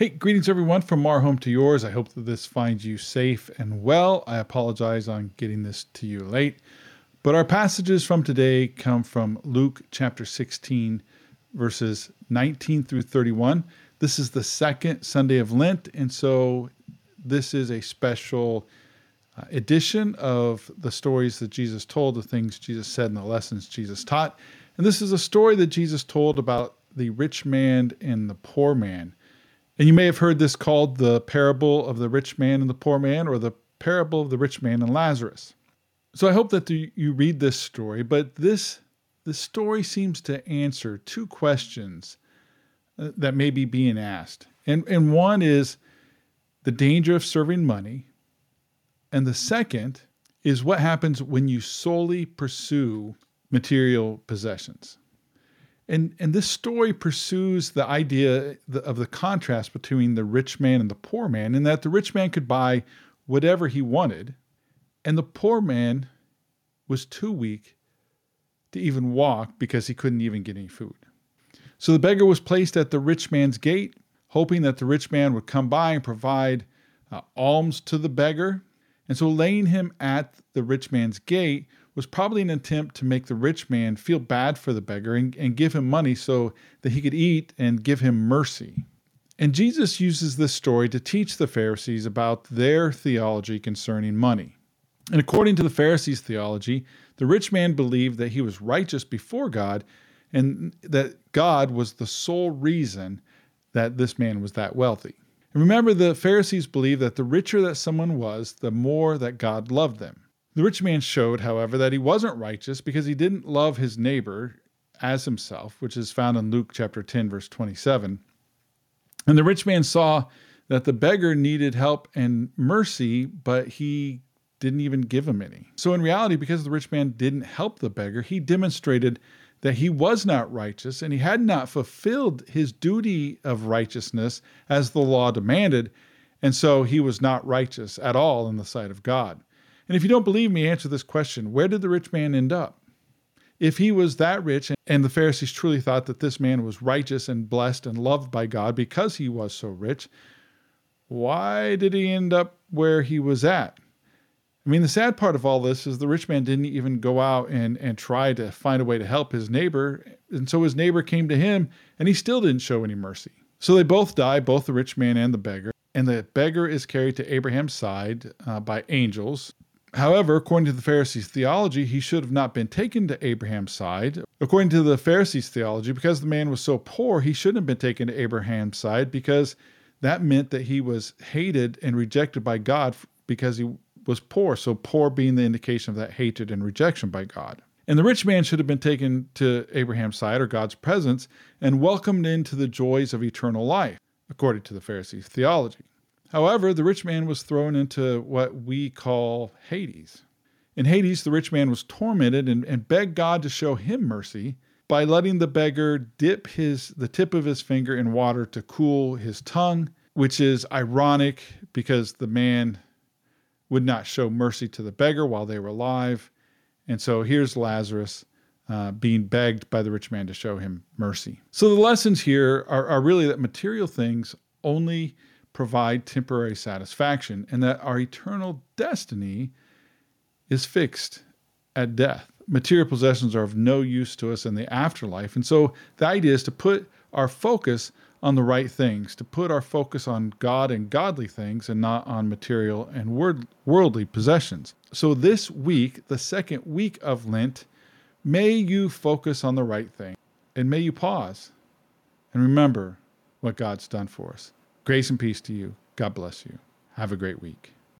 Hey, greetings everyone from our home to yours. I hope that this finds you safe and well. I apologize on getting this to you late, but our passages from today come from Luke chapter 16, verses 19 through 31. This is the second Sunday of Lent, and so this is a special uh, edition of the stories that Jesus told, the things Jesus said, and the lessons Jesus taught. And this is a story that Jesus told about the rich man and the poor man. And you may have heard this called the parable of the rich man and the poor man, or the parable of the rich man and Lazarus. So I hope that you read this story, but this the story seems to answer two questions uh, that may be being asked. And and one is the danger of serving money, and the second is what happens when you solely pursue material possessions. And, and this story pursues the idea of the contrast between the rich man and the poor man, in that the rich man could buy whatever he wanted, and the poor man was too weak to even walk because he couldn't even get any food. So the beggar was placed at the rich man's gate, hoping that the rich man would come by and provide uh, alms to the beggar. And so laying him at the rich man's gate was probably an attempt to make the rich man feel bad for the beggar and, and give him money so that he could eat and give him mercy. And Jesus uses this story to teach the Pharisees about their theology concerning money. And according to the Pharisees' theology, the rich man believed that he was righteous before God and that God was the sole reason that this man was that wealthy. And remember, the Pharisees believed that the richer that someone was, the more that God loved them. The rich man showed, however, that he wasn't righteous because he didn't love his neighbor as himself, which is found in Luke chapter 10, verse 27. And the rich man saw that the beggar needed help and mercy, but he didn't even give him any. So, in reality, because the rich man didn't help the beggar, he demonstrated that he was not righteous and he had not fulfilled his duty of righteousness as the law demanded. And so he was not righteous at all in the sight of God. And if you don't believe me, answer this question Where did the rich man end up? If he was that rich and the Pharisees truly thought that this man was righteous and blessed and loved by God because he was so rich, why did he end up where he was at? I mean, the sad part of all this is the rich man didn't even go out and, and try to find a way to help his neighbor. And so his neighbor came to him and he still didn't show any mercy. So they both die, both the rich man and the beggar. And the beggar is carried to Abraham's side uh, by angels. However, according to the Pharisees' theology, he should have not been taken to Abraham's side. According to the Pharisees' theology, because the man was so poor, he shouldn't have been taken to Abraham's side because that meant that he was hated and rejected by God because he was poor. So, poor being the indication of that hatred and rejection by God. And the rich man should have been taken to Abraham's side or God's presence and welcomed into the joys of eternal life, according to the Pharisees' theology. However, the rich man was thrown into what we call Hades. In Hades, the rich man was tormented and, and begged God to show him mercy by letting the beggar dip his the tip of his finger in water to cool his tongue, which is ironic because the man would not show mercy to the beggar while they were alive. And so here's Lazarus uh, being begged by the rich man to show him mercy. So the lessons here are, are really that material things only provide temporary satisfaction, and that our eternal destiny is fixed at death. Material possessions are of no use to us in the afterlife. And so the idea is to put our focus on the right things, to put our focus on God and godly things and not on material and worldly possessions. So this week, the second week of Lent, may you focus on the right thing and may you pause and remember what God's done for us. Grace and peace to you. God bless you. Have a great week.